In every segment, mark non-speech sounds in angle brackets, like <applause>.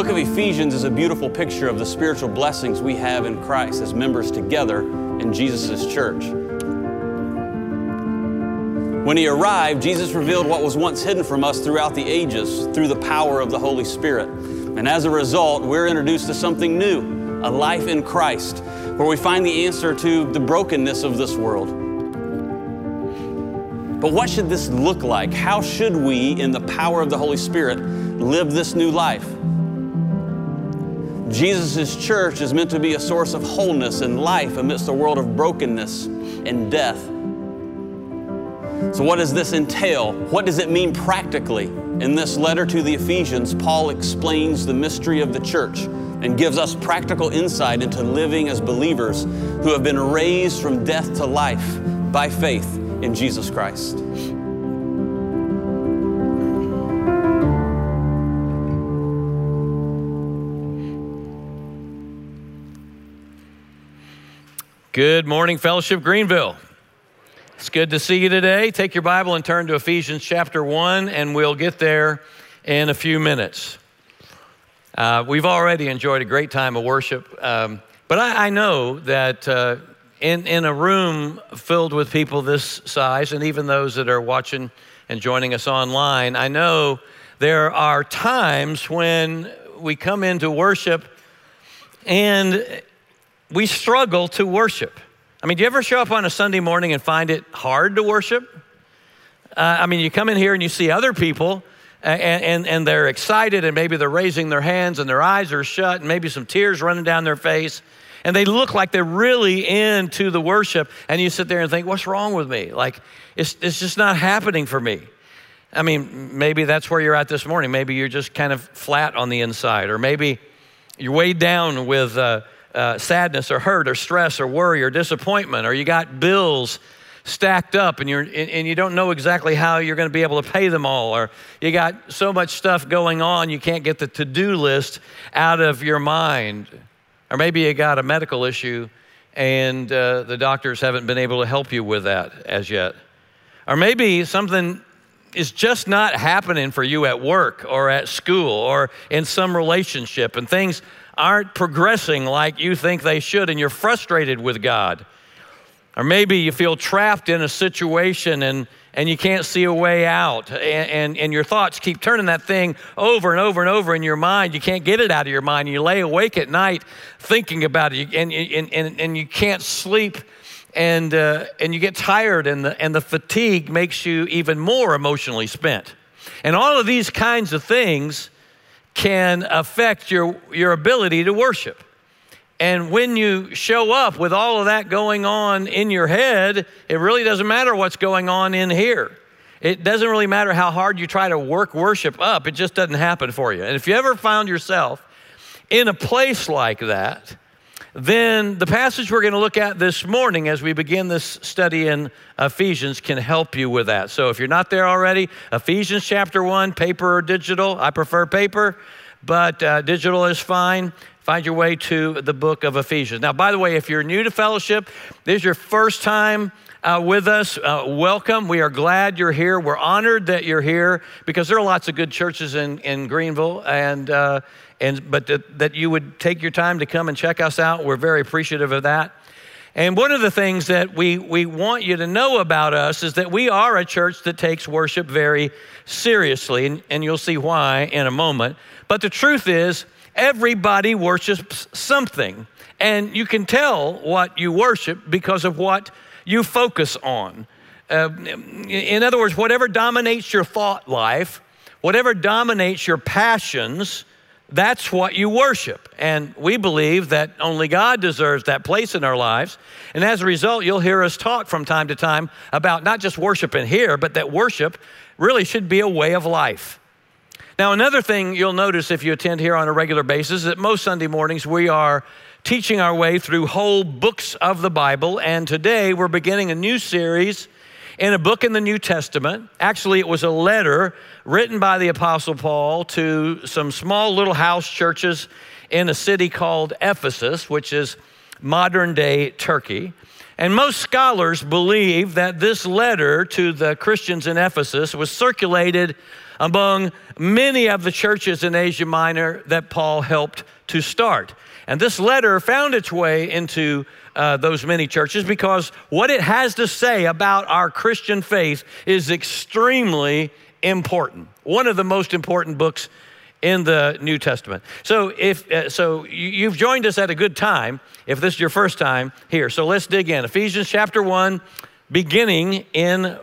book of Ephesians is a beautiful picture of the spiritual blessings we have in Christ as members together in Jesus' church. When he arrived, Jesus revealed what was once hidden from us throughout the ages through the power of the Holy Spirit. And as a result, we're introduced to something new a life in Christ, where we find the answer to the brokenness of this world. But what should this look like? How should we, in the power of the Holy Spirit, live this new life? Jesus' church is meant to be a source of wholeness and life amidst a world of brokenness and death. So, what does this entail? What does it mean practically? In this letter to the Ephesians, Paul explains the mystery of the church and gives us practical insight into living as believers who have been raised from death to life by faith in Jesus Christ. Good morning, Fellowship Greenville. It's good to see you today. Take your Bible and turn to Ephesians chapter 1, and we'll get there in a few minutes. Uh, we've already enjoyed a great time of worship, um, but I, I, know that uh, in, in a room filled with people this size, and even those that are watching and joining us online, I know there are times when we come into worship and we struggle to worship. I mean, do you ever show up on a Sunday morning and find it hard to worship? Uh, I mean, you come in here and you see other people and, and, and they're excited and maybe they're raising their hands and their eyes are shut and maybe some tears running down their face and they look like they're really into the worship and you sit there and think what's wrong with me like it's, it's just not happening for me i mean maybe that's where you're at this morning maybe you're just kind of flat on the inside or maybe you're weighed down with uh, uh, sadness or hurt or stress or worry or disappointment, or you got bills stacked up and, you're, and you don't know exactly how you're going to be able to pay them all, or you got so much stuff going on you can't get the to do list out of your mind. Or maybe you got a medical issue and uh, the doctors haven't been able to help you with that as yet. Or maybe something is just not happening for you at work or at school or in some relationship, and things aren't progressing like you think they should, and you're frustrated with God. Or maybe you feel trapped in a situation and, and you can't see a way out, and, and, and, your thoughts keep turning that thing over and over and over in your mind. You can't get it out of your mind. You lay awake at night thinking about it, and, and, and, and you can't sleep, and, uh, and you get tired, and the, and the fatigue makes you even more emotionally spent. And all of these kinds of things can affect your, your ability to worship. And when you show up with all of that going on in your head, it really doesn't matter what's going on in here. It doesn't really matter how hard you try to work worship up, it just doesn't happen for you. And if you ever found yourself in a place like that, then the passage we're going to look at this morning as we begin this study in Ephesians can help you with that. So if you're not there already, Ephesians chapter 1, paper or digital, I prefer paper, but uh, digital is fine. Find your way to the book of Ephesians. Now, by the way, if you're new to fellowship, this is your first time uh, with us, uh, welcome. We are glad you're here. We're honored that you're here because there are lots of good churches in, in Greenville, and, uh, and, but that, that you would take your time to come and check us out. We're very appreciative of that. And one of the things that we, we want you to know about us is that we are a church that takes worship very seriously, and, and you'll see why in a moment. But the truth is, everybody worships something. And you can tell what you worship because of what you focus on. Uh, in other words, whatever dominates your thought life, whatever dominates your passions, that's what you worship. And we believe that only God deserves that place in our lives. And as a result, you'll hear us talk from time to time about not just worshiping here, but that worship really should be a way of life. Now, another thing you'll notice if you attend here on a regular basis is that most Sunday mornings we are teaching our way through whole books of the Bible. And today we're beginning a new series in a book in the New Testament. Actually, it was a letter written by the Apostle Paul to some small little house churches in a city called Ephesus, which is modern day Turkey. And most scholars believe that this letter to the Christians in Ephesus was circulated among many of the churches in Asia Minor that Paul helped to start. And this letter found its way into uh, those many churches because what it has to say about our Christian faith is extremely important. One of the most important books in the New Testament. So if uh, so you've joined us at a good time if this is your first time here. So let's dig in. Ephesians chapter 1 beginning in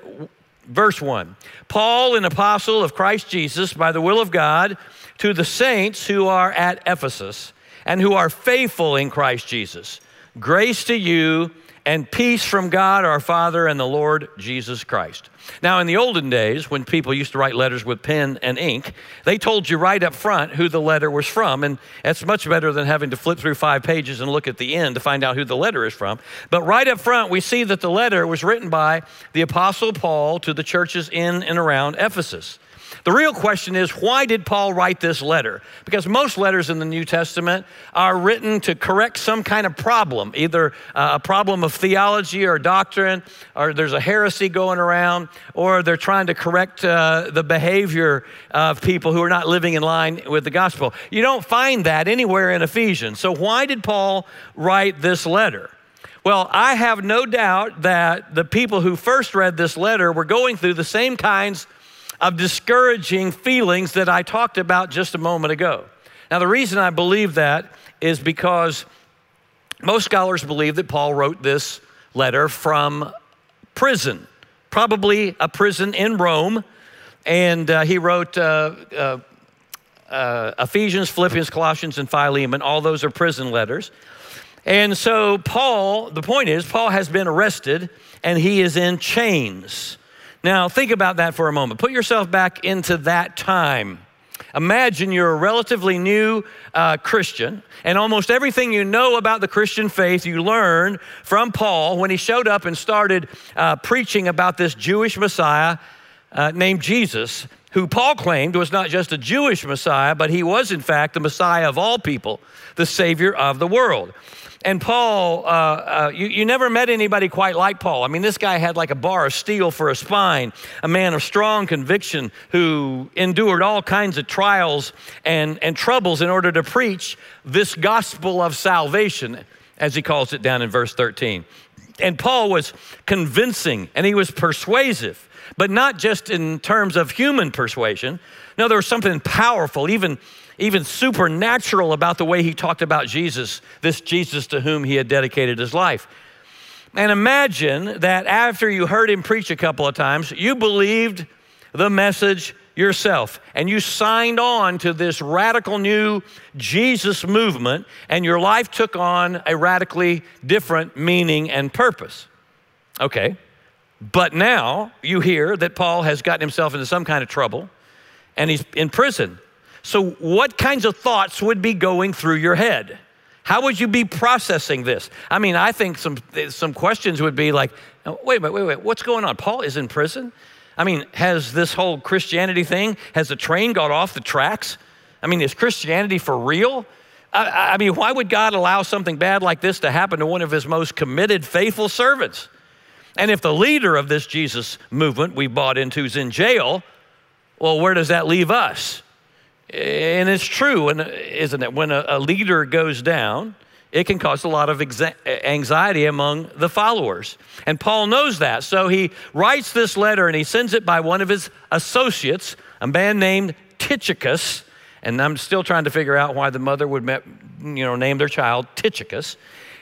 verse 1. Paul an apostle of Christ Jesus by the will of God to the saints who are at Ephesus and who are faithful in Christ Jesus. Grace to you and peace from God our Father and the Lord Jesus Christ. Now, in the olden days, when people used to write letters with pen and ink, they told you right up front who the letter was from, and that's much better than having to flip through five pages and look at the end to find out who the letter is from. But right up front, we see that the letter was written by the Apostle Paul to the churches in and around Ephesus. The real question is why did Paul write this letter? Because most letters in the New Testament are written to correct some kind of problem, either uh, a problem of theology or doctrine, or there's a heresy going around, or they're trying to correct uh, the behavior of people who are not living in line with the gospel. You don't find that anywhere in Ephesians. So, why did Paul write this letter? Well, I have no doubt that the people who first read this letter were going through the same kinds of discouraging feelings that I talked about just a moment ago. Now, the reason I believe that is because most scholars believe that Paul wrote this letter from prison, probably a prison in Rome. And uh, he wrote uh, uh, uh Ephesians, Philippians, Colossians, and Philemon. All those are prison letters. And so, Paul, the point is, Paul has been arrested and he is in chains. Now, think about that for a moment. Put yourself back into that time. Imagine you're a relatively new uh, Christian, and almost everything you know about the Christian faith you learned from Paul when he showed up and started uh, preaching about this Jewish Messiah uh, named Jesus, who Paul claimed was not just a Jewish Messiah, but he was, in fact, the Messiah of all people, the Savior of the world. And Paul, uh, uh, you, you never met anybody quite like Paul. I mean, this guy had like a bar of steel for a spine, a man of strong conviction who endured all kinds of trials and, and troubles in order to preach this gospel of salvation, as he calls it down in verse 13. And Paul was convincing and he was persuasive, but not just in terms of human persuasion. No, there was something powerful, even even supernatural about the way he talked about Jesus, this Jesus to whom he had dedicated his life. And imagine that after you heard him preach a couple of times, you believed the message yourself and you signed on to this radical new Jesus movement, and your life took on a radically different meaning and purpose. Okay, but now you hear that Paul has gotten himself into some kind of trouble and he's in prison. So, what kinds of thoughts would be going through your head? How would you be processing this? I mean, I think some, some questions would be like, wait wait, wait, what's going on? Paul is in prison? I mean, has this whole Christianity thing, has the train got off the tracks? I mean, is Christianity for real? I, I mean, why would God allow something bad like this to happen to one of his most committed, faithful servants? And if the leader of this Jesus movement we bought into is in jail, well, where does that leave us? And it's true, isn't it? When a, a leader goes down, it can cause a lot of anxiety among the followers. And Paul knows that. So he writes this letter and he sends it by one of his associates, a man named Tychicus. And I'm still trying to figure out why the mother would you know, name their child Tychicus.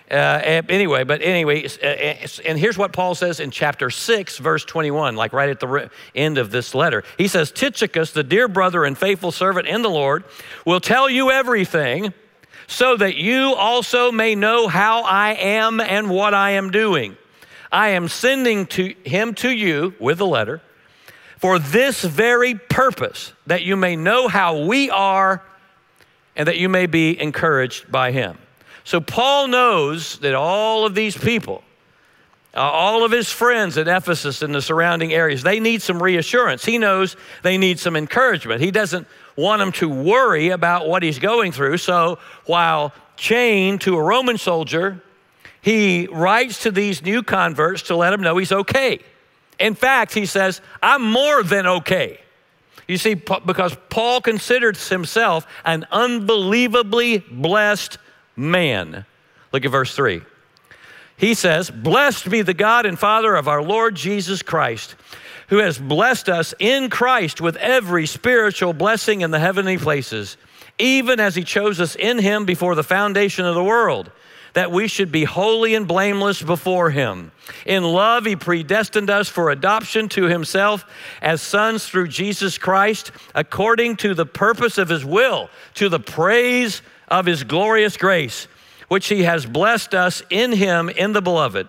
Uh, anyway, but anyway, uh, uh, and here's what Paul says in chapter 6, verse 21, like right at the end of this letter. He says, Tychicus, the dear brother and faithful servant in the Lord, will tell you everything so that you also may know how I am and what I am doing. I am sending to him to you with a letter for this very purpose, that you may know how we are and that you may be encouraged by him. So Paul knows that all of these people, uh, all of his friends at Ephesus and the surrounding areas, they need some reassurance. He knows they need some encouragement. He doesn't want them to worry about what he's going through. So while chained to a Roman soldier, he writes to these new converts to let them know he's okay. In fact, he says, I'm more than okay. You see, because Paul considers himself an unbelievably blessed man. Look at verse 3. He says, Blessed be the God and Father of our Lord Jesus Christ, who has blessed us in Christ with every spiritual blessing in the heavenly places, even as he chose us in him before the foundation of the world that we should be holy and blameless before Him. In love, He predestined us for adoption to Himself as sons through Jesus Christ, according to the purpose of His will, to the praise of His glorious grace, which He has blessed us in Him in the beloved.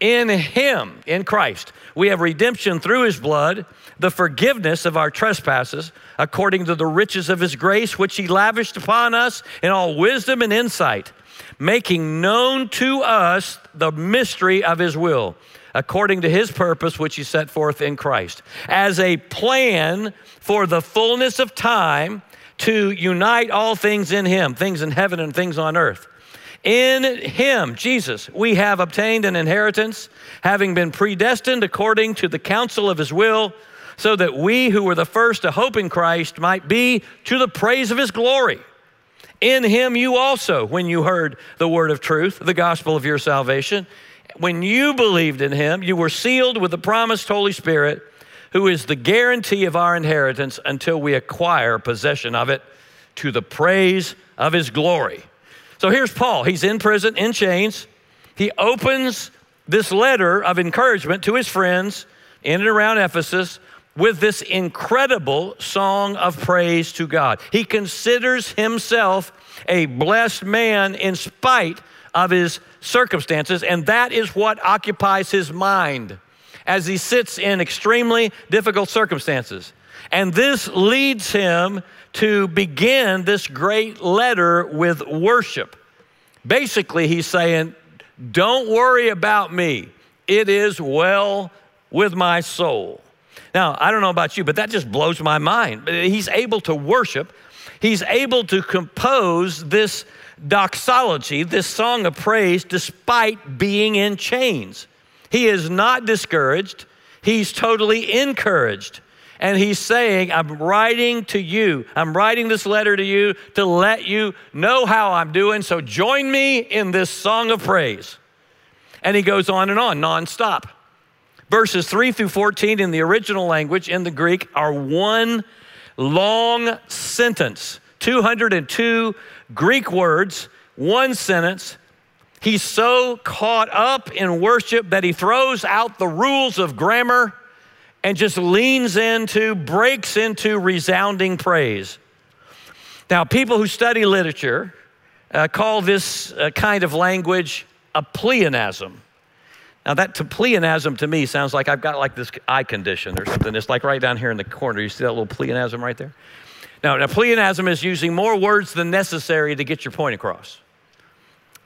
In Him, in Christ, we have redemption through His blood, the forgiveness of our trespasses, according to the riches of His grace, which He lavished upon us in all wisdom and insight making known to us the mystery of his will, according to his purpose, which he set forth in Christ, as a plan for the fullness of time to unite all things in him, things in heaven and things on earth. In him, Jesus, we have obtained an inheritance, having been predestined according to the counsel of his will, so that we who were the first to hope in Christ might be to the praise of his glory. In him you also, when you heard the word of truth, the gospel of your salvation, when you believed in him, you were sealed with the promised Holy Spirit, who is the guarantee of our inheritance until we acquire possession of it to the praise of his glory. So here's Paul. He's in prison, in chains. He opens this letter of encouragement to his friends in and around Ephesus with this incredible song of praise to God. He considers himself a blessed man in spite of his circumstances, and that is what occupies his mind as he sits in extremely difficult circumstances. And this leads him to begin this great letter with worship. Basically, he's saying, Don't worry about me, it is well with my soul. Now, I don't know about you, but that just blows my mind. He's able to worship, he's able to compose this doxology, this song of praise, despite being in chains. He is not discouraged, he's totally encouraged. And he's saying, I'm writing to you. I'm writing this letter to you to let you know how I'm doing. So join me in this song of praise. And he goes on and on, nonstop. Verses 3 through 14 in the original language, in the Greek, are one long sentence 202 Greek words, one sentence. He's so caught up in worship that he throws out the rules of grammar and just leans into, breaks into resounding praise. Now, people who study literature uh, call this uh, kind of language a pleonasm. Now, that pleonasm to me sounds like I've got like this eye condition or something. It's like right down here in the corner. You see that little pleonasm right there? Now, now pleonasm is using more words than necessary to get your point across.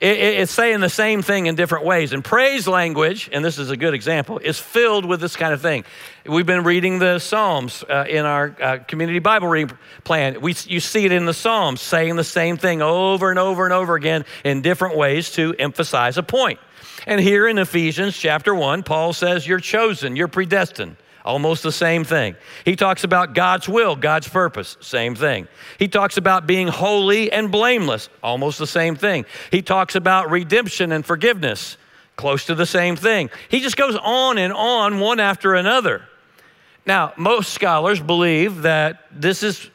It, it, it's saying the same thing in different ways. And praise language, and this is a good example, is filled with this kind of thing. We've been reading the Psalms uh, in our uh, community Bible reading plan. We, you see it in the Psalms, saying the same thing over and over and over again in different ways to emphasize a point. And here in Ephesians chapter 1, Paul says, You're chosen, you're predestined. Almost the same thing. He talks about God's will, God's purpose, same thing. He talks about being holy and blameless, almost the same thing. He talks about redemption and forgiveness, close to the same thing. He just goes on and on, one after another. Now, most scholars believe that this is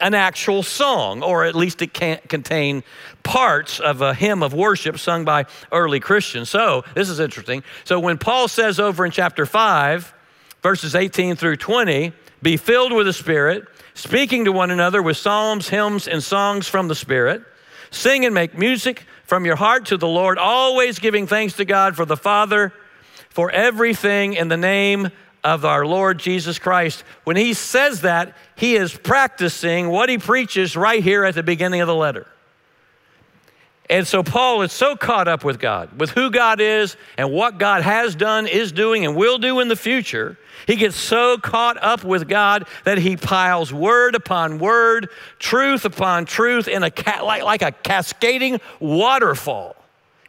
an actual song, or at least it can't contain parts of a hymn of worship sung by early Christians. So, this is interesting. So, when Paul says over in chapter 5, verses 18 through 20, be filled with the Spirit, speaking to one another with psalms, hymns, and songs from the Spirit, sing and make music from your heart to the Lord, always giving thanks to God for the Father for everything in the name of our Lord Jesus Christ. When he says that, he is practicing what he preaches right here at the beginning of the letter. And so Paul is so caught up with God, with who God is and what God has done, is doing, and will do in the future. He gets so caught up with God that he piles word upon word, truth upon truth in a ca- like, like a cascading waterfall.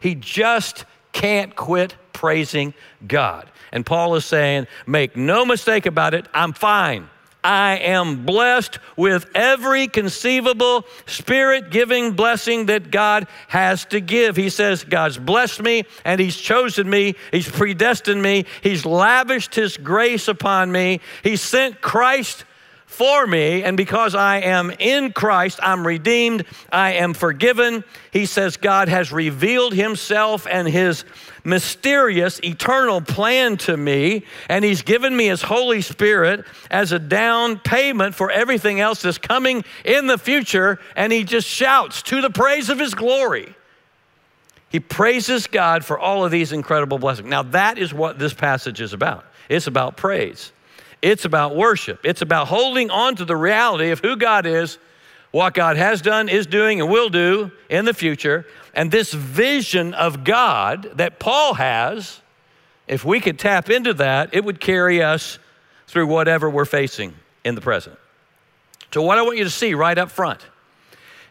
He just can't quit praising God. And Paul is saying, make no mistake about it, I'm fine. I am blessed with every conceivable spirit giving blessing that God has to give. He says, God's blessed me and He's chosen me. He's predestined me. He's lavished His grace upon me. He sent Christ for me, and because I am in Christ, I'm redeemed, I am forgiven. He says God has revealed Himself and His mysterious, eternal plan to me, and He's given me His Holy Spirit as a down payment for everything else that's coming in the future, and He just shouts to the praise of His glory. He praises God for all of these incredible blessings. Now, that is what this passage is about. It's about praise. It's about worship. It's about holding on to the reality of who God is, what God has done, is doing, and will do in the future. And this vision of God that Paul has, if we could tap into that, it would carry us through whatever we're facing in the present. So, what I want you to see right up front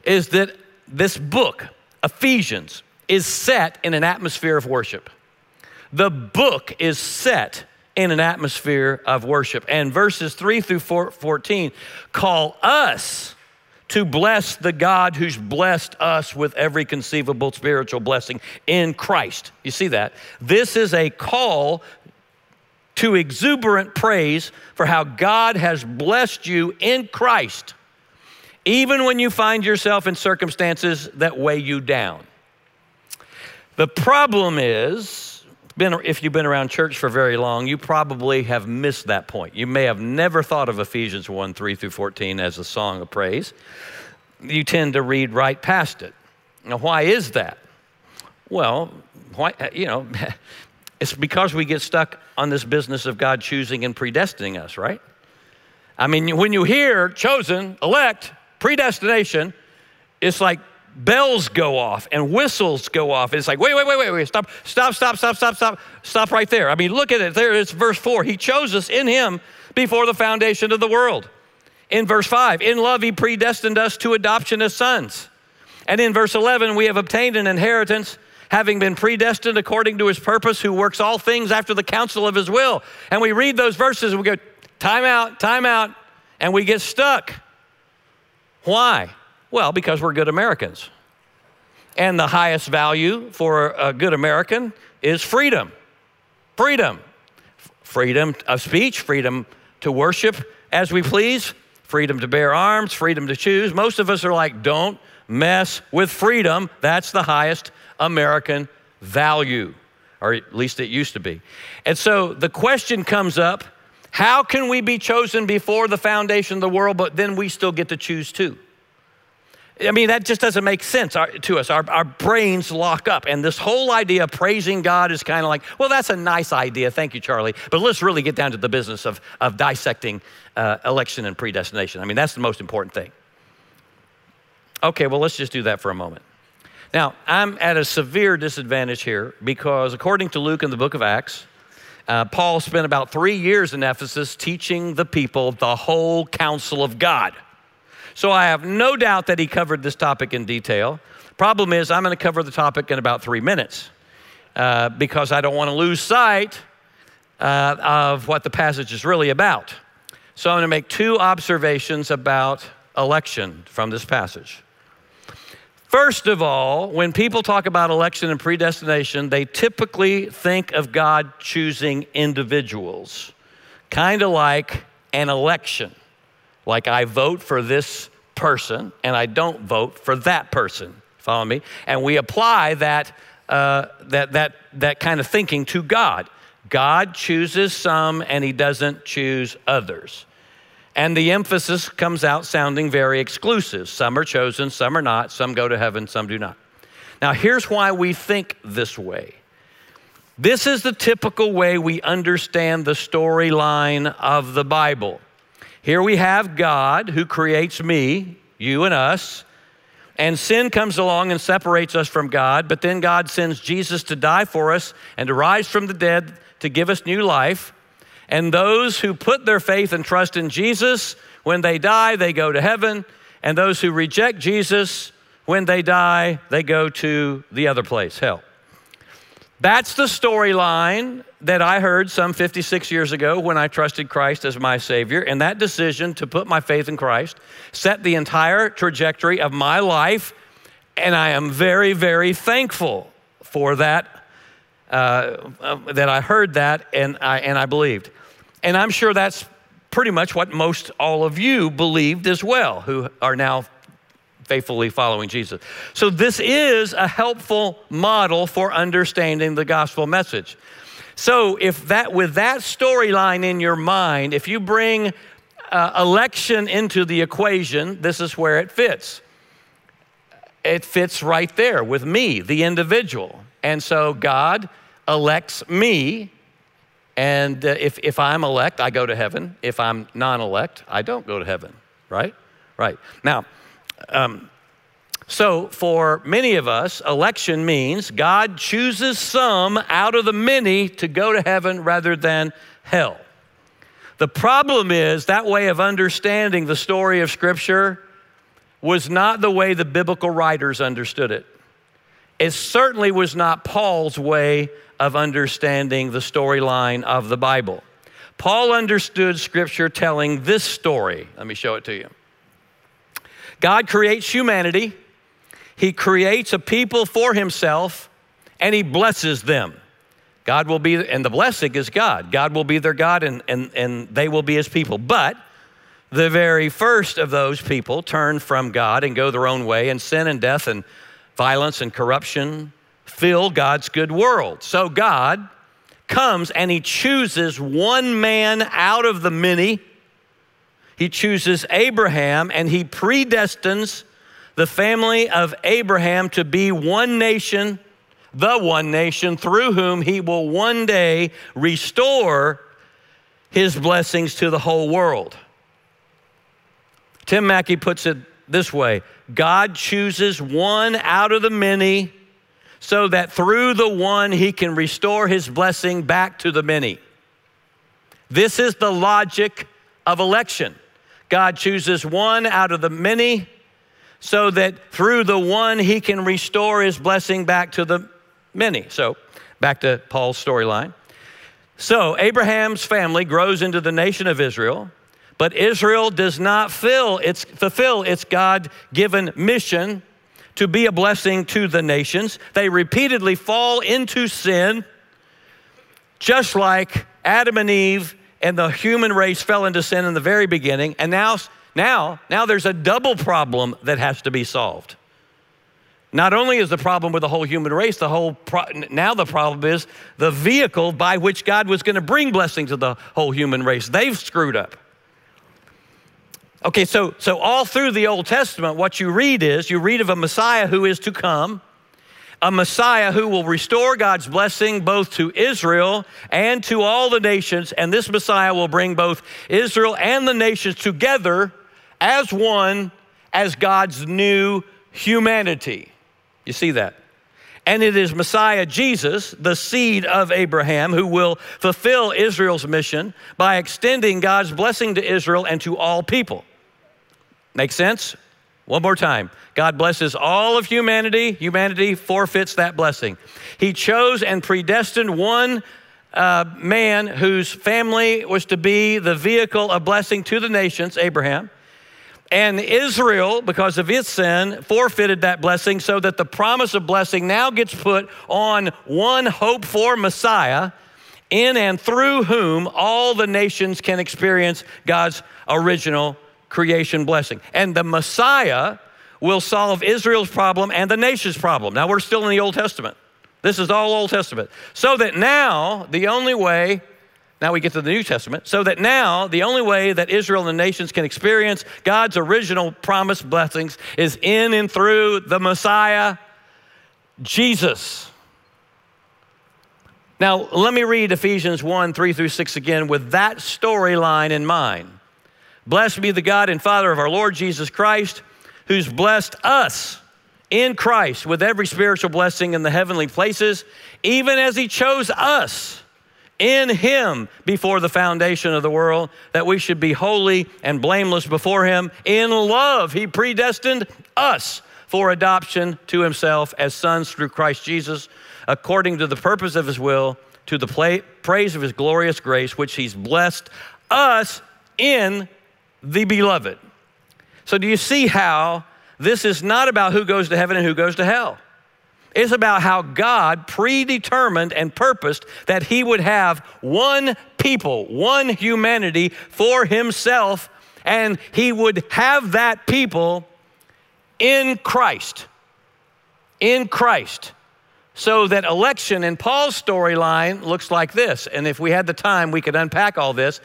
is that this book, Ephesians, is set in an atmosphere of worship. The book is set in an atmosphere of worship. And verses 3 through 14 call us to bless the God who's blessed us with every conceivable spiritual blessing in Christ. You see that? This is a call to exuberant praise for how God has blessed you in Christ, even when you find yourself in circumstances that weigh you down. The problem is, been, if you've been around church for very long, you probably have missed that point. You may have never thought of Ephesians 1 3 through 14 as a song of praise. You tend to read right past it. Now, why is that? Well, why, <laughs> you know, <laughs> it's because we get stuck on this business of God choosing and predestining us, right? I mean, when you hear chosen, elect, predestination, it's like bells go off and whistles go off. It's like, wait, wait, wait, wait, wait, stop, stop, stop, stop, stop, stop, stop right there. I mean, look at it. There it's verse four. He chose us in him before the foundation of the world. In verse five, in love, he predestined us to adoption as sons. And in verse 11, we have obtained an inheritance, having been predestined according to his purpose, who works all things after the counsel of his will. And we read those verses and we go, time out, time out, and we get stuck. Why? Well, because we're good Americans. And the highest value for a good American is freedom. Freedom. Freedom of speech, freedom to worship as we please, freedom to bear arms, freedom to choose. Most of us are like, don't mess with freedom. That's the highest American value, or at least it used to be. And so the question comes up how can we be chosen before the foundation of the world, but then we still get to choose too? I mean, that just doesn't make sense to us. Our, our brains lock up. And this whole idea of praising God is kind of like, well, that's a nice idea. Thank you, Charlie. But let's really get down to the business of, of dissecting uh, election and predestination. I mean, that's the most important thing. Okay, well, let's just do that for a moment. Now, I'm at a severe disadvantage here because, according to Luke in the book of Acts, uh, Paul spent about three years in Ephesus teaching the people the whole counsel of God. So I have no doubt that he covered this topic in detail. Problem is, I'm going to cover the topic in about three minutes uh, because I don't want to lose sight uh, of what the passage is really about. So I'm going to make two observations about election from this passage. First of all, when people talk about election and predestination, they typically think of God choosing individuals, kind of like an election. Like I vote for this person and I don't vote for that person. Follow me? And we apply that, uh, that, that, that kind of thinking to God. God chooses some and he doesn't choose others. And the emphasis comes out sounding very exclusive. Some are chosen, some are not, some go to heaven, some do not. Now, here's why we think this way. This is the typical way we understand the storyline of the Bible. Here we have God who creates me, you and us, and sin comes along and separates us from God, but then God sends Jesus to die for us and to rise from the dead to give us new life. And those who put their faith and trust in Jesus, when they die, they go to heaven. And those who reject Jesus, when they die, they go to the other place, hell. That's the storyline that I heard some 56 years ago when I trusted Christ as my Savior. And that decision to put my faith in Christ set the entire trajectory of my life. And I am very, very thankful for that, uh, uh, that I heard that and I, and I believed. And I'm sure that's pretty much what most all of you believed as well, who are now faithfully following Jesus. So, this is a helpful model for understanding the gospel message. So, if that, with that storyline in your mind, if you bring uh, election into the equation, this is where it fits. It fits right there with me, the individual. And so, God elects me. And uh, if, if I'm elect, I go to heaven. If I'm non elect, I don't go to heaven, right? Right. Now, um, so, for many of us, election means God chooses some out of the many to go to heaven rather than hell. The problem is that way of understanding the story of Scripture was not the way the biblical writers understood it. It certainly was not Paul's way of understanding the storyline of the Bible. Paul understood Scripture telling this story. Let me show it to you. God creates humanity he creates a people for himself and he blesses them. God will be, and the blessing is God. God will be their God and, and, and they will be his people. But the very first of those people turn from God and go their own way, and sin and death and violence and corruption fill God's good world. So God comes and he chooses one man out of the many. He chooses Abraham and he predestines the family of Abraham to be one nation, the one nation through whom he will one day restore his blessings to the whole world. Tim Mackie puts it this way God chooses one out of the many so that through the one he can restore his blessing back to the many. This is the logic of election. God chooses one out of the many so that through the one he can restore his blessing back to the many. So, back to Paul's storyline. So, Abraham's family grows into the nation of Israel, but Israel does not fill its, fulfill its God given mission to be a blessing to the nations. They repeatedly fall into sin, just like Adam and Eve and the human race fell into sin in the very beginning. And now now, now there's a double problem that has to be solved. Not only is the problem with the whole human race, the whole pro- now the problem is the vehicle by which God was going to bring blessing to the whole human race. They've screwed up. Okay, so so all through the Old Testament, what you read is you read of a Messiah who is to come, a Messiah who will restore God's blessing both to Israel and to all the nations, and this Messiah will bring both Israel and the nations together as one as God's new humanity. You see that? And it is Messiah Jesus, the seed of Abraham, who will fulfill Israel's mission by extending God's blessing to Israel and to all people. Make sense? One more time. God blesses all of humanity. Humanity forfeits that blessing. He chose and predestined one uh, man whose family was to be the vehicle of blessing to the nations, Abraham. And Israel, because of its sin, forfeited that blessing so that the promise of blessing now gets put on one hope for Messiah, in and through whom all the nations can experience God's original creation blessing. And the Messiah will solve Israel's problem and the nation's problem. Now we're still in the Old Testament. This is all Old Testament. So that now the only way now we get to the New Testament. So that now the only way that Israel and the nations can experience God's original promised blessings is in and through the Messiah, Jesus. Now, let me read Ephesians 1 3 through 6 again with that storyline in mind. Blessed be the God and Father of our Lord Jesus Christ, who's blessed us in Christ with every spiritual blessing in the heavenly places, even as he chose us in him before the foundation of the world, that we should be holy and blameless before him. In love, he predestined us for adoption to himself as sons through Christ Jesus according to the purpose of his will, to the praise of his glorious grace, which he's blessed us in the beloved. So, do you see how this is not about who goes to heaven and who goes to hell? It's about how God predetermined and purposed that He would have one people, one humanity for Himself, and He would have that people in Christ. In Christ. So that election in Paul's storyline looks like this. And if we had the time, we could unpack all this.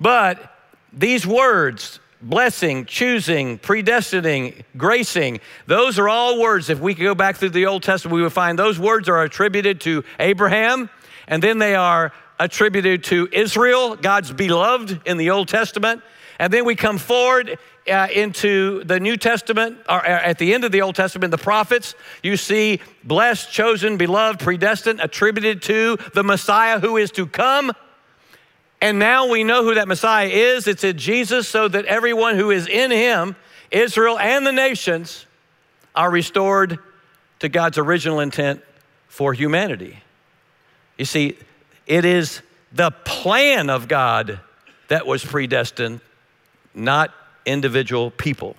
But these words, blessing, choosing, predestining, gracing, those are all words. If we could go back through the Old Testament, we would find those words are attributed to Abraham, and then they are attributed to Israel, God's beloved in the Old Testament. And then we come forward uh, into the New Testament, or uh, at the end of the Old Testament, the prophets, you see blessed, chosen, beloved, predestined, attributed to the Messiah who is to come. And now we know who that Messiah is. It's in Jesus, so that everyone who is in him, Israel and the nations, are restored to God's original intent for humanity. You see, it is the plan of God that was predestined, not individual people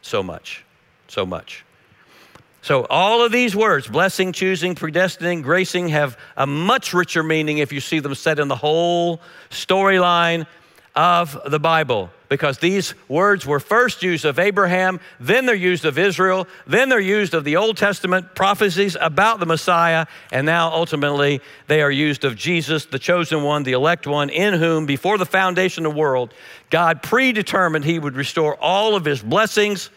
so much. So much. So, all of these words, blessing, choosing, predestining, gracing, have a much richer meaning if you see them set in the whole storyline of the Bible. Because these words were first used of Abraham, then they're used of Israel, then they're used of the Old Testament prophecies about the Messiah, and now ultimately they are used of Jesus, the chosen one, the elect one, in whom, before the foundation of the world, God predetermined he would restore all of his blessings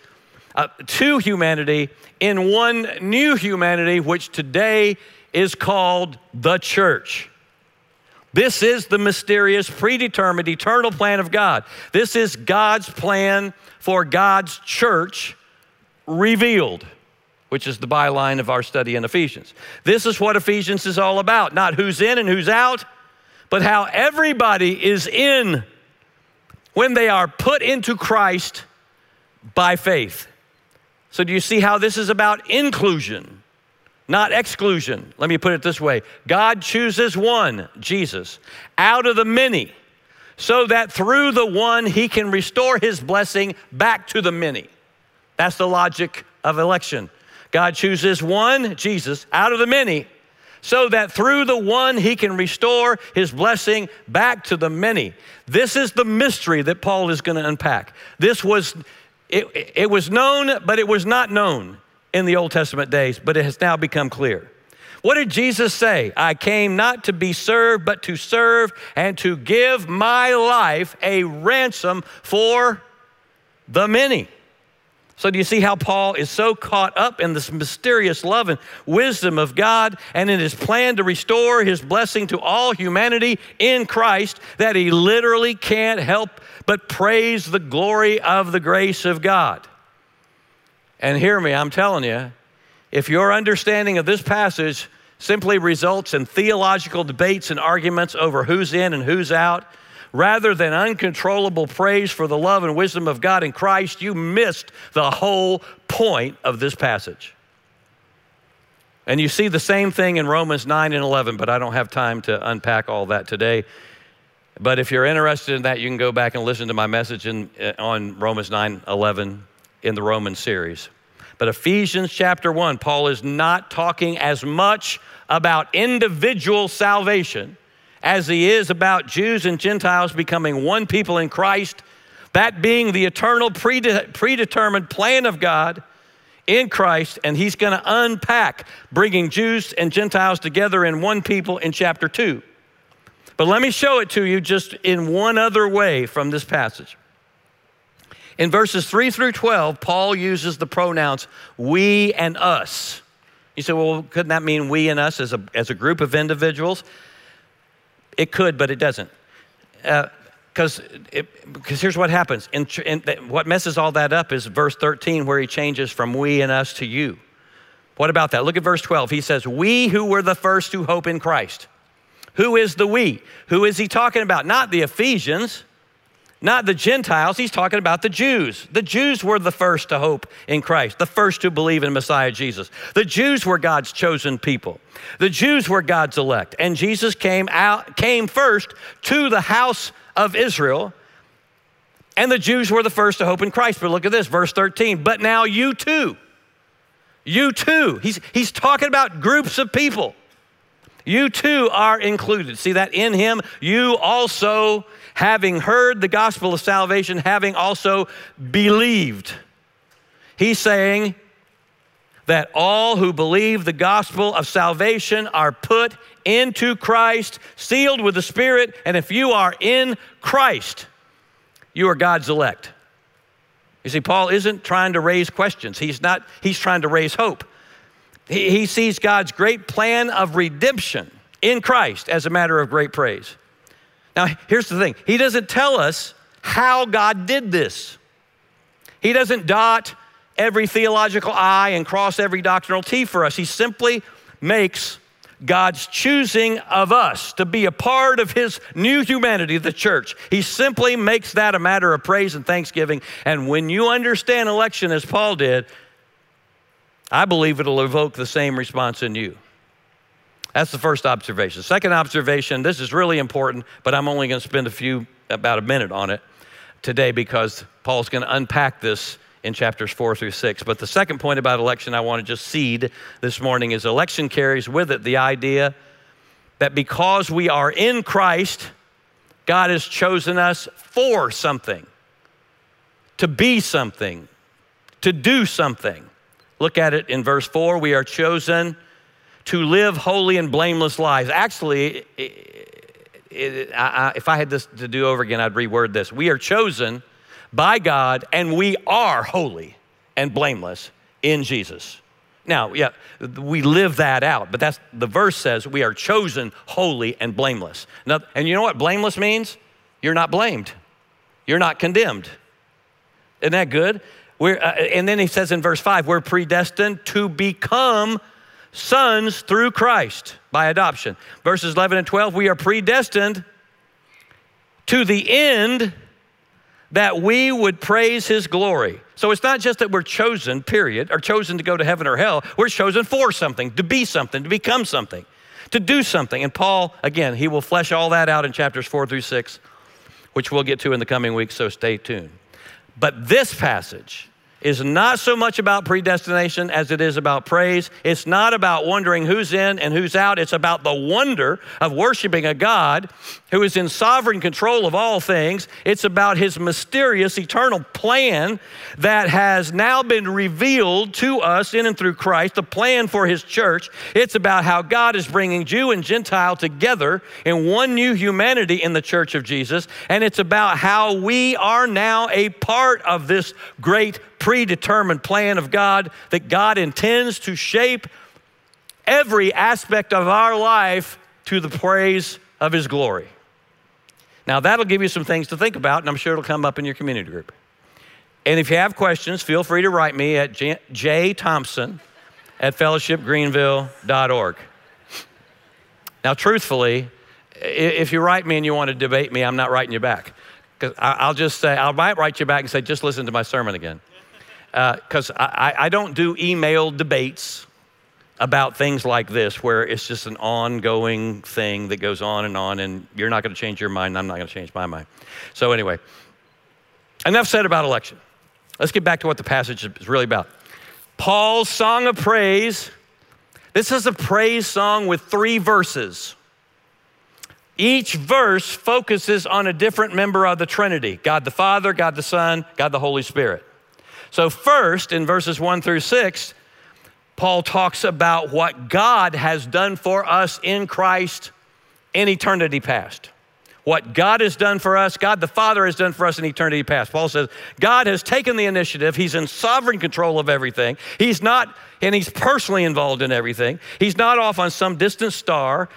uh, to humanity in one new humanity, which today is called the church. This is the mysterious, predetermined, eternal plan of God. This is God's plan for God's church revealed, which is the byline of our study in Ephesians. This is what Ephesians is all about not who's in and who's out, but how everybody is in when they are put into Christ by faith. So, do you see how this is about inclusion, not exclusion? Let me put it this way God chooses one, Jesus, out of the many, so that through the one he can restore his blessing back to the many. That's the logic of election. God chooses one, Jesus, out of the many, so that through the one he can restore his blessing back to the many. This is the mystery that Paul is going to unpack. This was it, it was known, but it was not known in the Old Testament days, but it has now become clear. What did Jesus say? I came not to be served, but to serve and to give my life a ransom for the many. So, do you see how Paul is so caught up in this mysterious love and wisdom of God and in his plan to restore his blessing to all humanity in Christ that he literally can't help but praise the glory of the grace of God. And hear me, I'm telling you, if your understanding of this passage simply results in theological debates and arguments over who's in and who's out, rather than uncontrollable praise for the love and wisdom of God in Christ, you missed the whole point of this passage. And you see the same thing in Romans 9 and 11, but I don't have time to unpack all that today. But if you're interested in that, you can go back and listen to my message in, uh, on Romans 9 11 in the Roman series. But Ephesians chapter 1, Paul is not talking as much about individual salvation as he is about Jews and Gentiles becoming one people in Christ, that being the eternal predetermined plan of God in Christ. And he's going to unpack bringing Jews and Gentiles together in one people in chapter 2. But let me show it to you just in one other way from this passage. In verses 3 through 12, Paul uses the pronouns we and us. You say, well, couldn't that mean we and us as a, as a group of individuals? It could, but it doesn't. Because uh, because here's what happens. In, in, what messes all that up is verse 13, where he changes from we and us to you. What about that? Look at verse 12. He says, We who were the first to hope in Christ. Who is the we? Who is he talking about? Not the Ephesians. Not the Gentiles. He's talking about the Jews. The Jews were the first to hope in Christ, the first to believe in Messiah Jesus. The Jews were God's chosen people. The Jews were God's elect. And Jesus came out came first to the house of Israel. And the Jews were the first to hope in Christ. But look at this, verse 13. But now you too. You too. He's, he's talking about groups of people. You too are included. See that in him, you also having heard the gospel of salvation, having also believed. He's saying that all who believe the gospel of salvation are put into Christ, sealed with the Spirit, and if you are in Christ, you are God's elect. You see, Paul isn't trying to raise questions. He's not, he's trying to raise hope. He, he sees God's great plan of redemption in Christ as a matter of great praise. Now, here's the thing He doesn't tell us how God did this. He doesn't dot every theological I and cross every doctrinal T for us. He simply makes God's choosing of us to be a part of His new humanity, the church. He simply makes that a matter of praise and thanksgiving. And when you understand election as Paul did, I believe it'll evoke the same response in you. That's the first observation. Second observation, this is really important, but I'm only going to spend a few, about a minute on it today because Paul's going to unpack this in chapters four through six. But the second point about election I want to just seed this morning is election carries with it the idea that because we are in Christ, God has chosen us for something, to be something, to do something. Look at it in verse four. We are chosen to live holy and blameless lives. Actually, it, it, I, if I had this to do over again, I'd reword this. We are chosen by God and we are holy and blameless in Jesus. Now, yeah, we live that out, but that's the verse says we are chosen holy and blameless. Now, and you know what blameless means? You're not blamed. You're not condemned. Isn't that good? Uh, and then he says in verse 5, we're predestined to become sons through Christ by adoption. Verses 11 and 12, we are predestined to the end that we would praise his glory. So it's not just that we're chosen, period, or chosen to go to heaven or hell. We're chosen for something, to be something, to become something, to do something. And Paul, again, he will flesh all that out in chapters four through six, which we'll get to in the coming weeks, so stay tuned. But this passage is not so much about predestination as it is about praise. It's not about wondering who's in and who's out. It's about the wonder of worshiping a God who is in sovereign control of all things. It's about his mysterious eternal plan that has now been revealed to us in and through Christ, the plan for his church. It's about how God is bringing Jew and Gentile together in one new humanity in the church of Jesus. And it's about how we are now a part of this great predetermined plan of God that God intends to shape every aspect of our life to the praise of His glory. Now, that'll give you some things to think about, and I'm sure it'll come up in your community group. And if you have questions, feel free to write me at J. Thompson at fellowshipgreenville.org. Now, truthfully, if you write me and you want to debate me, I'm not writing you back. Because I'll just say, I might write you back and say, just listen to my sermon again because uh, I, I don't do email debates about things like this where it's just an ongoing thing that goes on and on, and you're not going to change your mind, I'm not going to change my mind. So, anyway, enough said about election. Let's get back to what the passage is really about. Paul's song of praise. This is a praise song with three verses. Each verse focuses on a different member of the Trinity God the Father, God the Son, God the Holy Spirit. So, first, in verses one through six, Paul talks about what God has done for us in Christ in eternity past. What God has done for us, God the Father has done for us in eternity past. Paul says, God has taken the initiative. He's in sovereign control of everything. He's not, and He's personally involved in everything. He's not off on some distant star.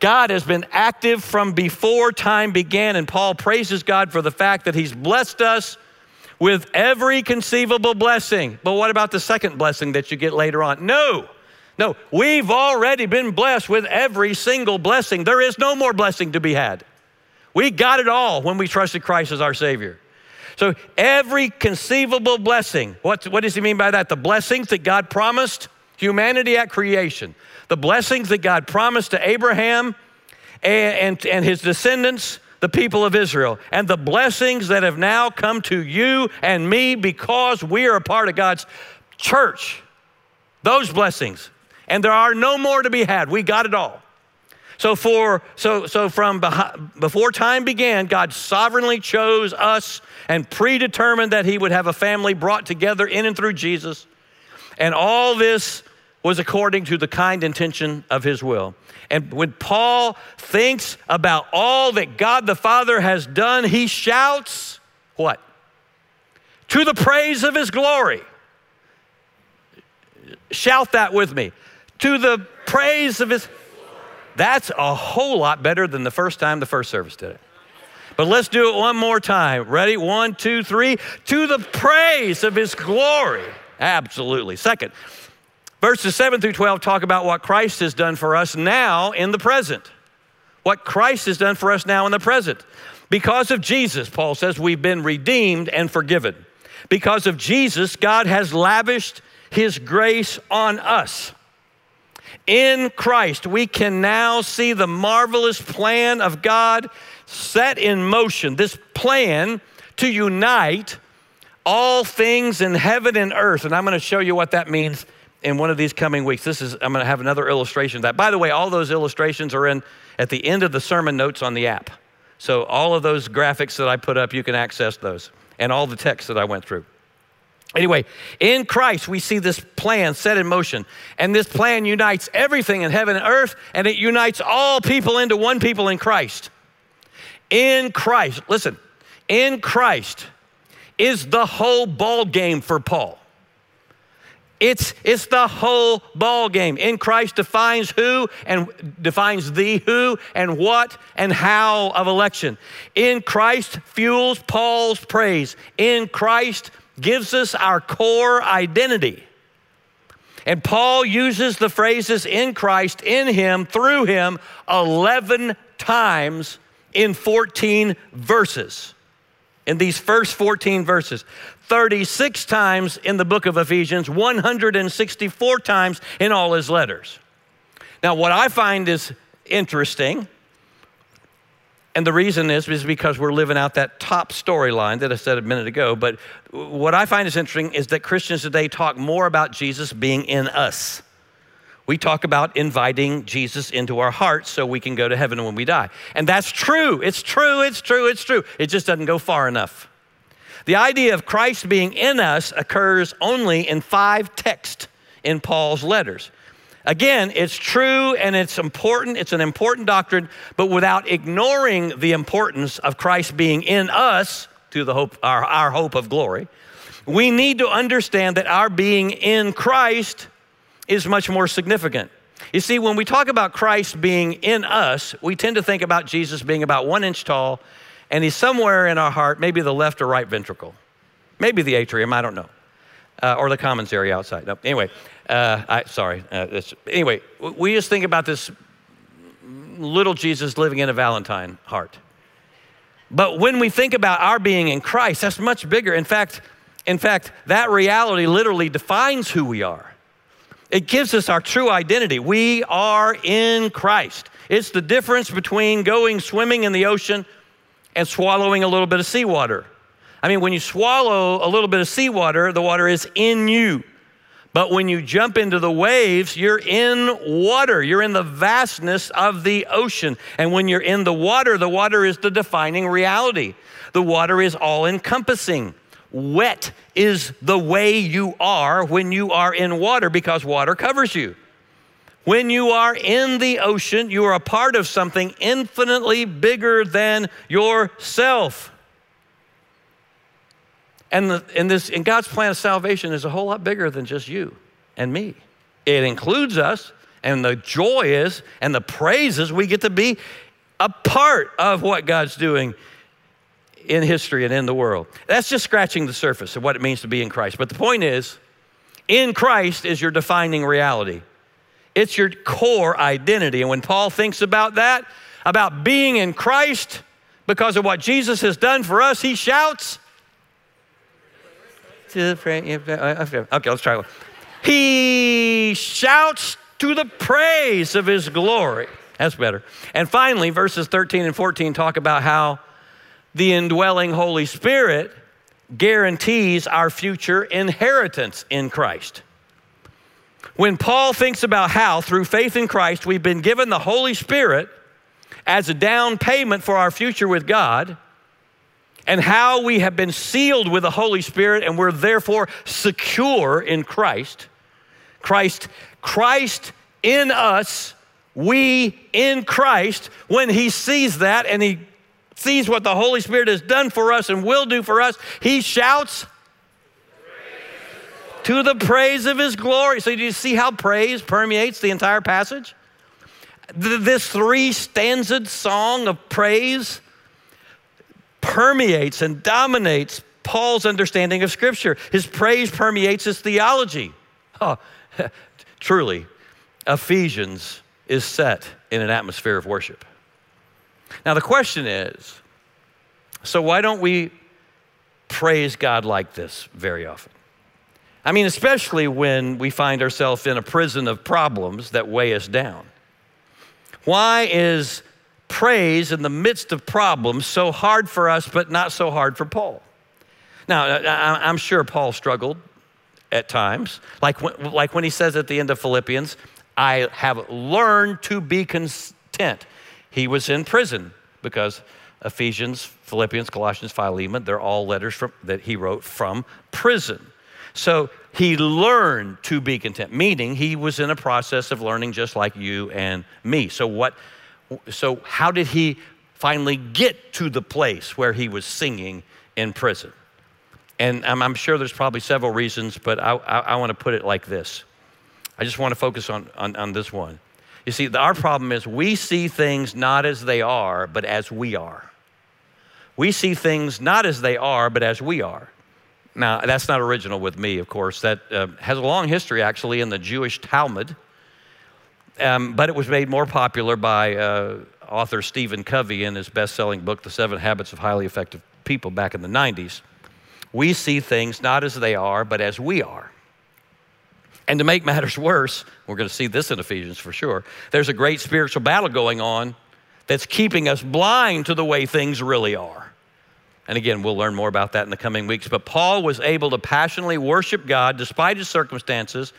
God has been active from before time began, and Paul praises God for the fact that He's blessed us with every conceivable blessing. But what about the second blessing that you get later on? No. No, we've already been blessed with every single blessing. There is no more blessing to be had. We got it all when we trusted Christ as our Savior. So every conceivable blessing, what, what does he mean by that? The blessings that God promised humanity at creation, the blessings that God promised to Abraham and, and, and his descendants, the people of Israel, and the blessings that have now come to you and me because we are a part of God's church. Those blessings. And there are no more to be had. We got it all. So for so so from before time began, God sovereignly chose us and predetermined that he would have a family brought together in and through Jesus. And all this was according to the kind intention of his will. And when Paul thinks about all that God the Father has done, he shouts, What? To the praise of his glory. Shout that with me. To the praise of his. That's a whole lot better than the first time the first service did it. But let's do it one more time. Ready? One, two, three. To the praise of his glory. Absolutely. Second, verses 7 through 12 talk about what Christ has done for us now in the present. What Christ has done for us now in the present. Because of Jesus, Paul says, we've been redeemed and forgiven. Because of Jesus, God has lavished his grace on us. In Christ, we can now see the marvelous plan of God set in motion this plan to unite all things in heaven and earth. And I'm going to show you what that means in one of these coming weeks. This is, I'm going to have another illustration of that. By the way, all those illustrations are in at the end of the sermon notes on the app. So all of those graphics that I put up, you can access those and all the text that I went through. Anyway, in Christ, we see this plan set in motion. And this plan unites everything in heaven and earth, and it unites all people into one people in Christ in Christ, listen, in Christ is the whole ball game for Paul. It's, it's the whole ball game. In Christ defines who and defines the who and what and how of election. In Christ fuels Paul's praise. In Christ gives us our core identity. And Paul uses the phrases in Christ, in him, through him 11 times in 14 verses. In these first 14 verses, 36 times in the book of Ephesians, 164 times in all his letters. Now, what I find is interesting, and the reason is, is because we're living out that top storyline that I said a minute ago. But what I find is interesting is that Christians today talk more about Jesus being in us we talk about inviting Jesus into our hearts so we can go to heaven when we die. And that's true. It's true. It's true. It's true. It just doesn't go far enough. The idea of Christ being in us occurs only in five texts in Paul's letters. Again, it's true and it's important. It's an important doctrine, but without ignoring the importance of Christ being in us to the hope, our, our hope of glory, we need to understand that our being in Christ is much more significant. You see, when we talk about Christ being in us, we tend to think about Jesus being about one inch tall, and he's somewhere in our heart, maybe the left or right ventricle, maybe the atrium, I don't know, uh, or the commons area outside. No, anyway, uh, I, sorry. Uh, anyway, we just think about this little Jesus living in a Valentine heart. But when we think about our being in Christ, that's much bigger. In fact, in fact, that reality literally defines who we are. It gives us our true identity. We are in Christ. It's the difference between going swimming in the ocean and swallowing a little bit of seawater. I mean, when you swallow a little bit of seawater, the water is in you. But when you jump into the waves, you're in water. You're in the vastness of the ocean. And when you're in the water, the water is the defining reality. The water is all encompassing. Wet is the way you are when you are in water because water covers you. When you are in the ocean, you are a part of something infinitely bigger than yourself. And, the, and, this, and God's plan of salvation is a whole lot bigger than just you and me. It includes us, and the joy is, and the praises we get to be a part of what God's doing in history and in the world. That's just scratching the surface of what it means to be in Christ. But the point is, in Christ is your defining reality. It's your core identity. And when Paul thinks about that, about being in Christ, because of what Jesus has done for us, he shouts. To the okay, let's try one. He shouts to the praise of his glory. That's better. And finally, verses 13 and 14 talk about how the indwelling Holy Spirit guarantees our future inheritance in Christ. When Paul thinks about how, through faith in Christ, we've been given the Holy Spirit as a down payment for our future with God, and how we have been sealed with the Holy Spirit and we're therefore secure in Christ. Christ, Christ in us, we in Christ, when he sees that and he sees what the Holy Spirit has done for us and will do for us, he shouts to the praise of his glory. So, do you see how praise permeates the entire passage? This three stanzas song of praise permeates and dominates Paul's understanding of Scripture. His praise permeates his theology. Oh, <laughs> truly, Ephesians is set in an atmosphere of worship. Now, the question is so, why don't we praise God like this very often? I mean, especially when we find ourselves in a prison of problems that weigh us down. Why is praise in the midst of problems so hard for us, but not so hard for Paul? Now, I'm sure Paul struggled at times, like when, like when he says at the end of Philippians, I have learned to be content. He was in prison because Ephesians, Philippians, Colossians, Philemon, they're all letters from, that he wrote from prison. So he learned to be content, meaning he was in a process of learning just like you and me. So what so how did he finally get to the place where he was singing in prison? And I'm, I'm sure there's probably several reasons, but I, I, I want to put it like this. I just want to focus on, on, on this one. You see, our problem is we see things not as they are, but as we are. We see things not as they are, but as we are. Now, that's not original with me, of course. That uh, has a long history, actually, in the Jewish Talmud. Um, but it was made more popular by uh, author Stephen Covey in his best selling book, The Seven Habits of Highly Effective People, back in the 90s. We see things not as they are, but as we are. And to make matters <laughs> worse, we're going to see this in Ephesians for sure, there's a great spiritual battle going on that's keeping us blind to the way things really are. And again, we'll learn more about that in the coming weeks. But Paul was able to passionately worship God despite his circumstances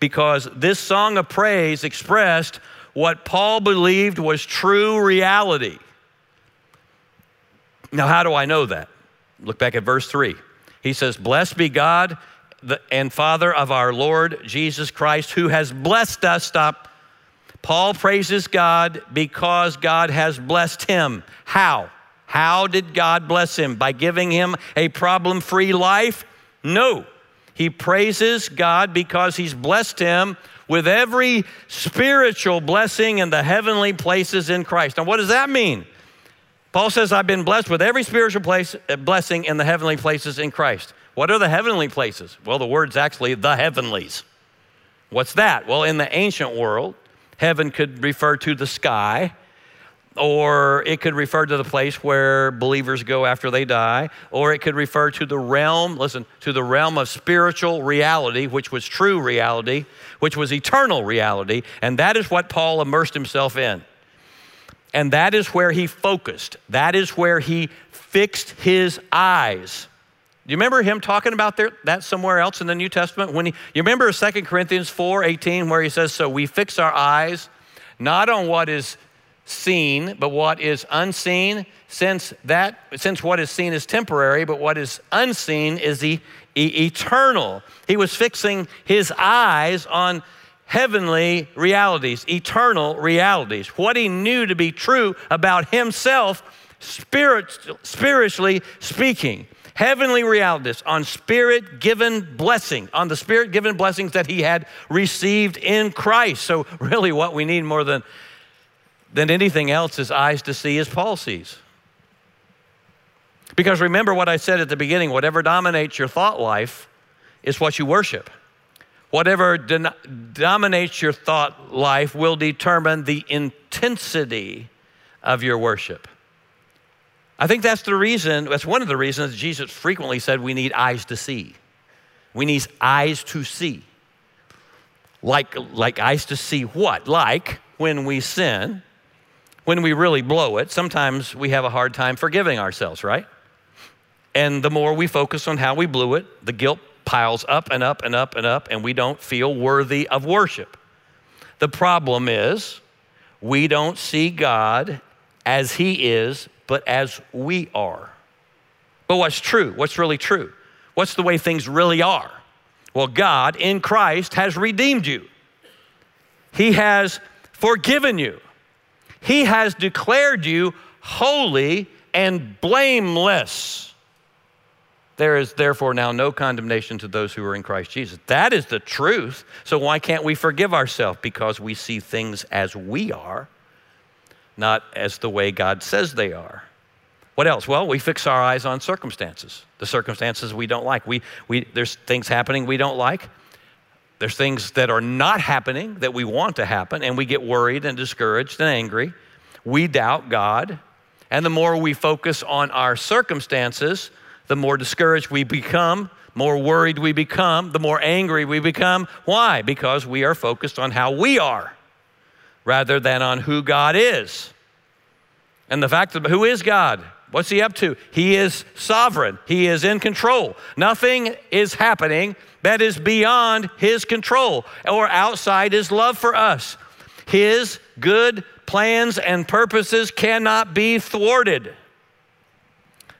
because this song of praise expressed what Paul believed was true reality. Now, how do I know that? Look back at verse 3. He says, Blessed be God and Father of our Lord Jesus Christ, who has blessed us. Stop. Paul praises God because God has blessed him. How? How did God bless him? By giving him a problem free life? No. He praises God because he's blessed him with every spiritual blessing in the heavenly places in Christ. Now, what does that mean? Paul says, I've been blessed with every spiritual place, uh, blessing in the heavenly places in Christ. What are the heavenly places? Well, the word's actually the heavenlies. What's that? Well, in the ancient world, heaven could refer to the sky, or it could refer to the place where believers go after they die, or it could refer to the realm, listen, to the realm of spiritual reality, which was true reality, which was eternal reality, and that is what Paul immersed himself in. And that is where he focused. That is where he fixed his eyes. Do you remember him talking about there, that somewhere else in the New Testament? When he, you remember 2 Corinthians 4 18, where he says, So we fix our eyes not on what is seen, but what is unseen, since that since what is seen is temporary, but what is unseen is the e- eternal. He was fixing his eyes on heavenly realities, eternal realities, what he knew to be true about himself, spirit, spiritually speaking. Heavenly realities on spirit given blessing, on the spirit given blessings that he had received in Christ. So, really, what we need more than than anything else is eyes to see as Paul sees. Because remember what I said at the beginning whatever dominates your thought life is what you worship. Whatever dominates your thought life will determine the intensity of your worship. I think that's the reason, that's one of the reasons Jesus frequently said we need eyes to see. We need eyes to see. Like, like eyes to see what? Like when we sin, when we really blow it, sometimes we have a hard time forgiving ourselves, right? And the more we focus on how we blew it, the guilt piles up and up and up and up, and we don't feel worthy of worship. The problem is we don't see God as He is, but as we are. But what's true? What's really true? What's the way things really are? Well, God in Christ has redeemed you, He has forgiven you, He has declared you holy and blameless. There is therefore now no condemnation to those who are in Christ Jesus. That is the truth. So why can't we forgive ourselves? Because we see things as we are, not as the way God says they are. What else? Well, we fix our eyes on circumstances, the circumstances we don't like. We, we, there's things happening we don't like. There's things that are not happening that we want to happen, and we get worried and discouraged and angry. We doubt God. And the more we focus on our circumstances, the more discouraged we become, more worried we become, the more angry we become. Why? Because we are focused on how we are rather than on who God is. And the fact that who is God? What's he up to? He is sovereign. He is in control. Nothing is happening that is beyond his control or outside his love for us. His good plans and purposes cannot be thwarted.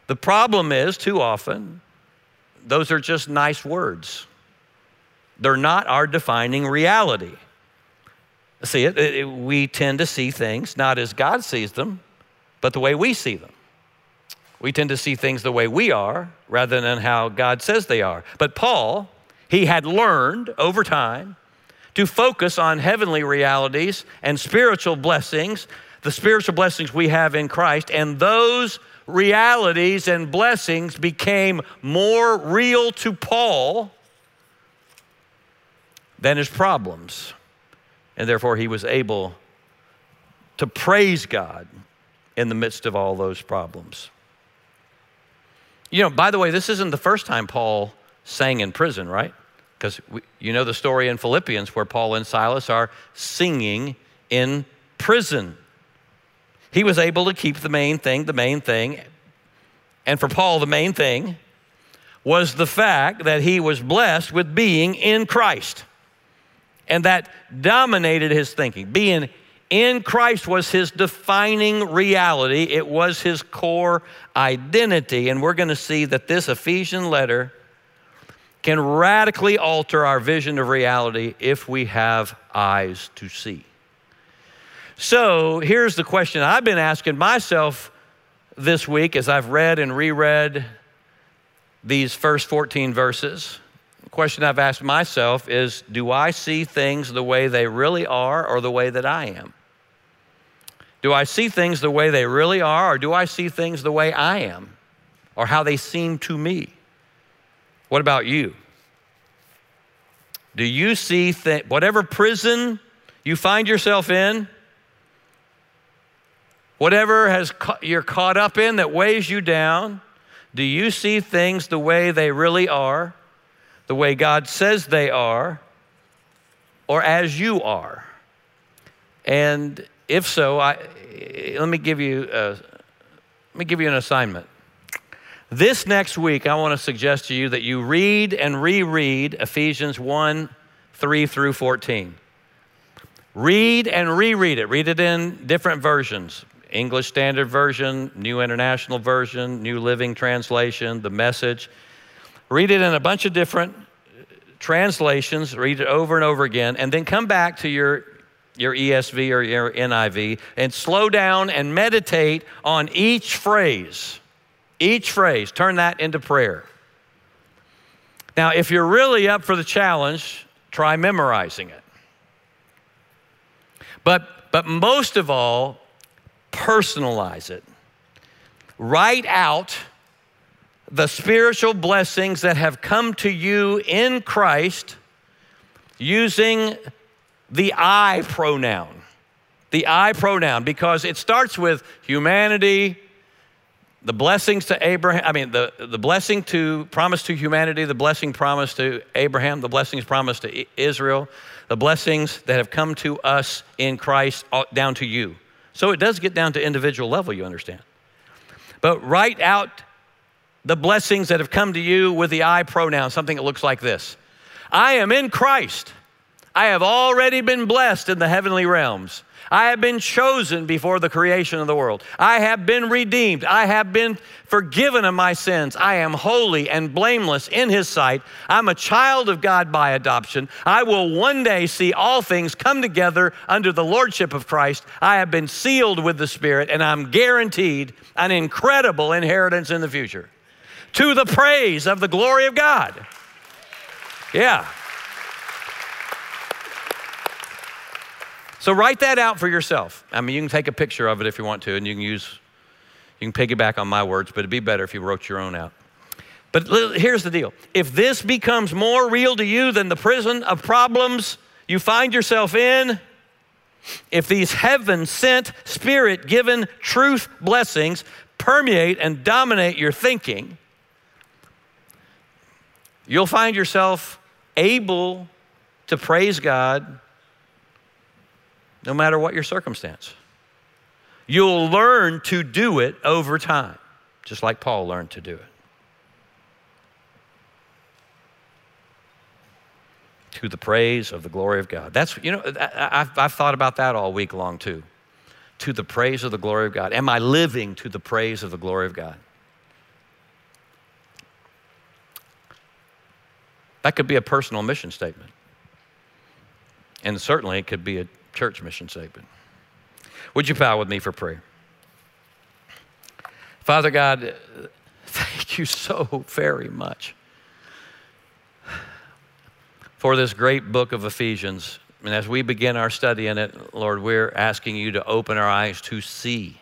The problem is, too often, those are just nice words. They're not our defining reality. See, it, it, we tend to see things not as God sees them, but the way we see them. We tend to see things the way we are rather than how God says they are. But Paul, he had learned over time to focus on heavenly realities and spiritual blessings, the spiritual blessings we have in Christ, and those realities and blessings became more real to Paul than his problems. And therefore, he was able to praise God in the midst of all those problems. You know, by the way, this isn't the first time Paul sang in prison, right? Because you know the story in Philippians where Paul and Silas are singing in prison. He was able to keep the main thing, the main thing. And for Paul, the main thing was the fact that he was blessed with being in Christ. And that dominated his thinking. Being in Christ was his defining reality, it was his core identity. And we're going to see that this Ephesian letter can radically alter our vision of reality if we have eyes to see. So here's the question I've been asking myself this week as I've read and reread these first 14 verses. The question I've asked myself is Do I see things the way they really are or the way that I am? Do I see things the way they really are or do I see things the way I am or how they seem to me? What about you? Do you see th- whatever prison you find yourself in? Whatever has ca- you're caught up in that weighs you down, do you see things the way they really are, the way God says they are, or as you are? And if so, I, let me give you a, let me give you an assignment. This next week, I want to suggest to you that you read and reread Ephesians 1 3 through 14. Read and reread it. Read it in different versions. English Standard Version, New International Version, New Living Translation, the message. Read it in a bunch of different translations, read it over and over again, and then come back to your, your ESV or your NIV and slow down and meditate on each phrase. Each phrase, turn that into prayer. Now, if you're really up for the challenge, try memorizing it. But, but most of all, personalize it. Write out the spiritual blessings that have come to you in Christ using the I pronoun. The I pronoun, because it starts with humanity, the blessings to Abraham, I mean, the, the blessing to promise to humanity, the blessing promised to Abraham, the blessings promised to Israel, the blessings that have come to us in Christ uh, down to you. So it does get down to individual level, you understand. But write out the blessings that have come to you with the I pronoun, something that looks like this I am in Christ. I have already been blessed in the heavenly realms. I have been chosen before the creation of the world. I have been redeemed. I have been forgiven of my sins. I am holy and blameless in His sight. I'm a child of God by adoption. I will one day see all things come together under the Lordship of Christ. I have been sealed with the Spirit, and I'm guaranteed an incredible inheritance in the future. To the praise of the glory of God. Yeah. So write that out for yourself. I mean, you can take a picture of it if you want to, and you can use, you can piggyback on my words, but it'd be better if you wrote your own out. But here's the deal if this becomes more real to you than the prison of problems you find yourself in, if these heaven sent, spirit given truth blessings permeate and dominate your thinking, you'll find yourself able to praise God no matter what your circumstance. You'll learn to do it over time, just like Paul learned to do it. To the praise of the glory of God. That's, you know, I've, I've thought about that all week long too. To the praise of the glory of God. Am I living to the praise of the glory of God? That could be a personal mission statement. And certainly it could be a church mission statement. Would you bow with me for prayer? Father God, thank you so very much for this great book of Ephesians. And as we begin our study in it, Lord, we're asking you to open our eyes to see.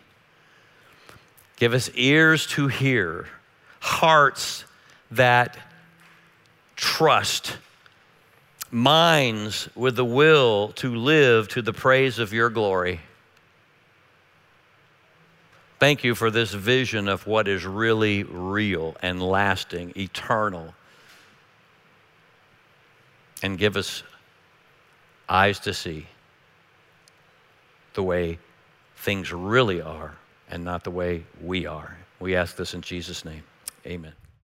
Give us ears to hear, hearts that trust minds with the will to live to the praise of your glory. Thank you for this vision of what is really real and lasting, eternal. And give us eyes to see the way things really are and not the way we are. We ask this in Jesus' name. Amen.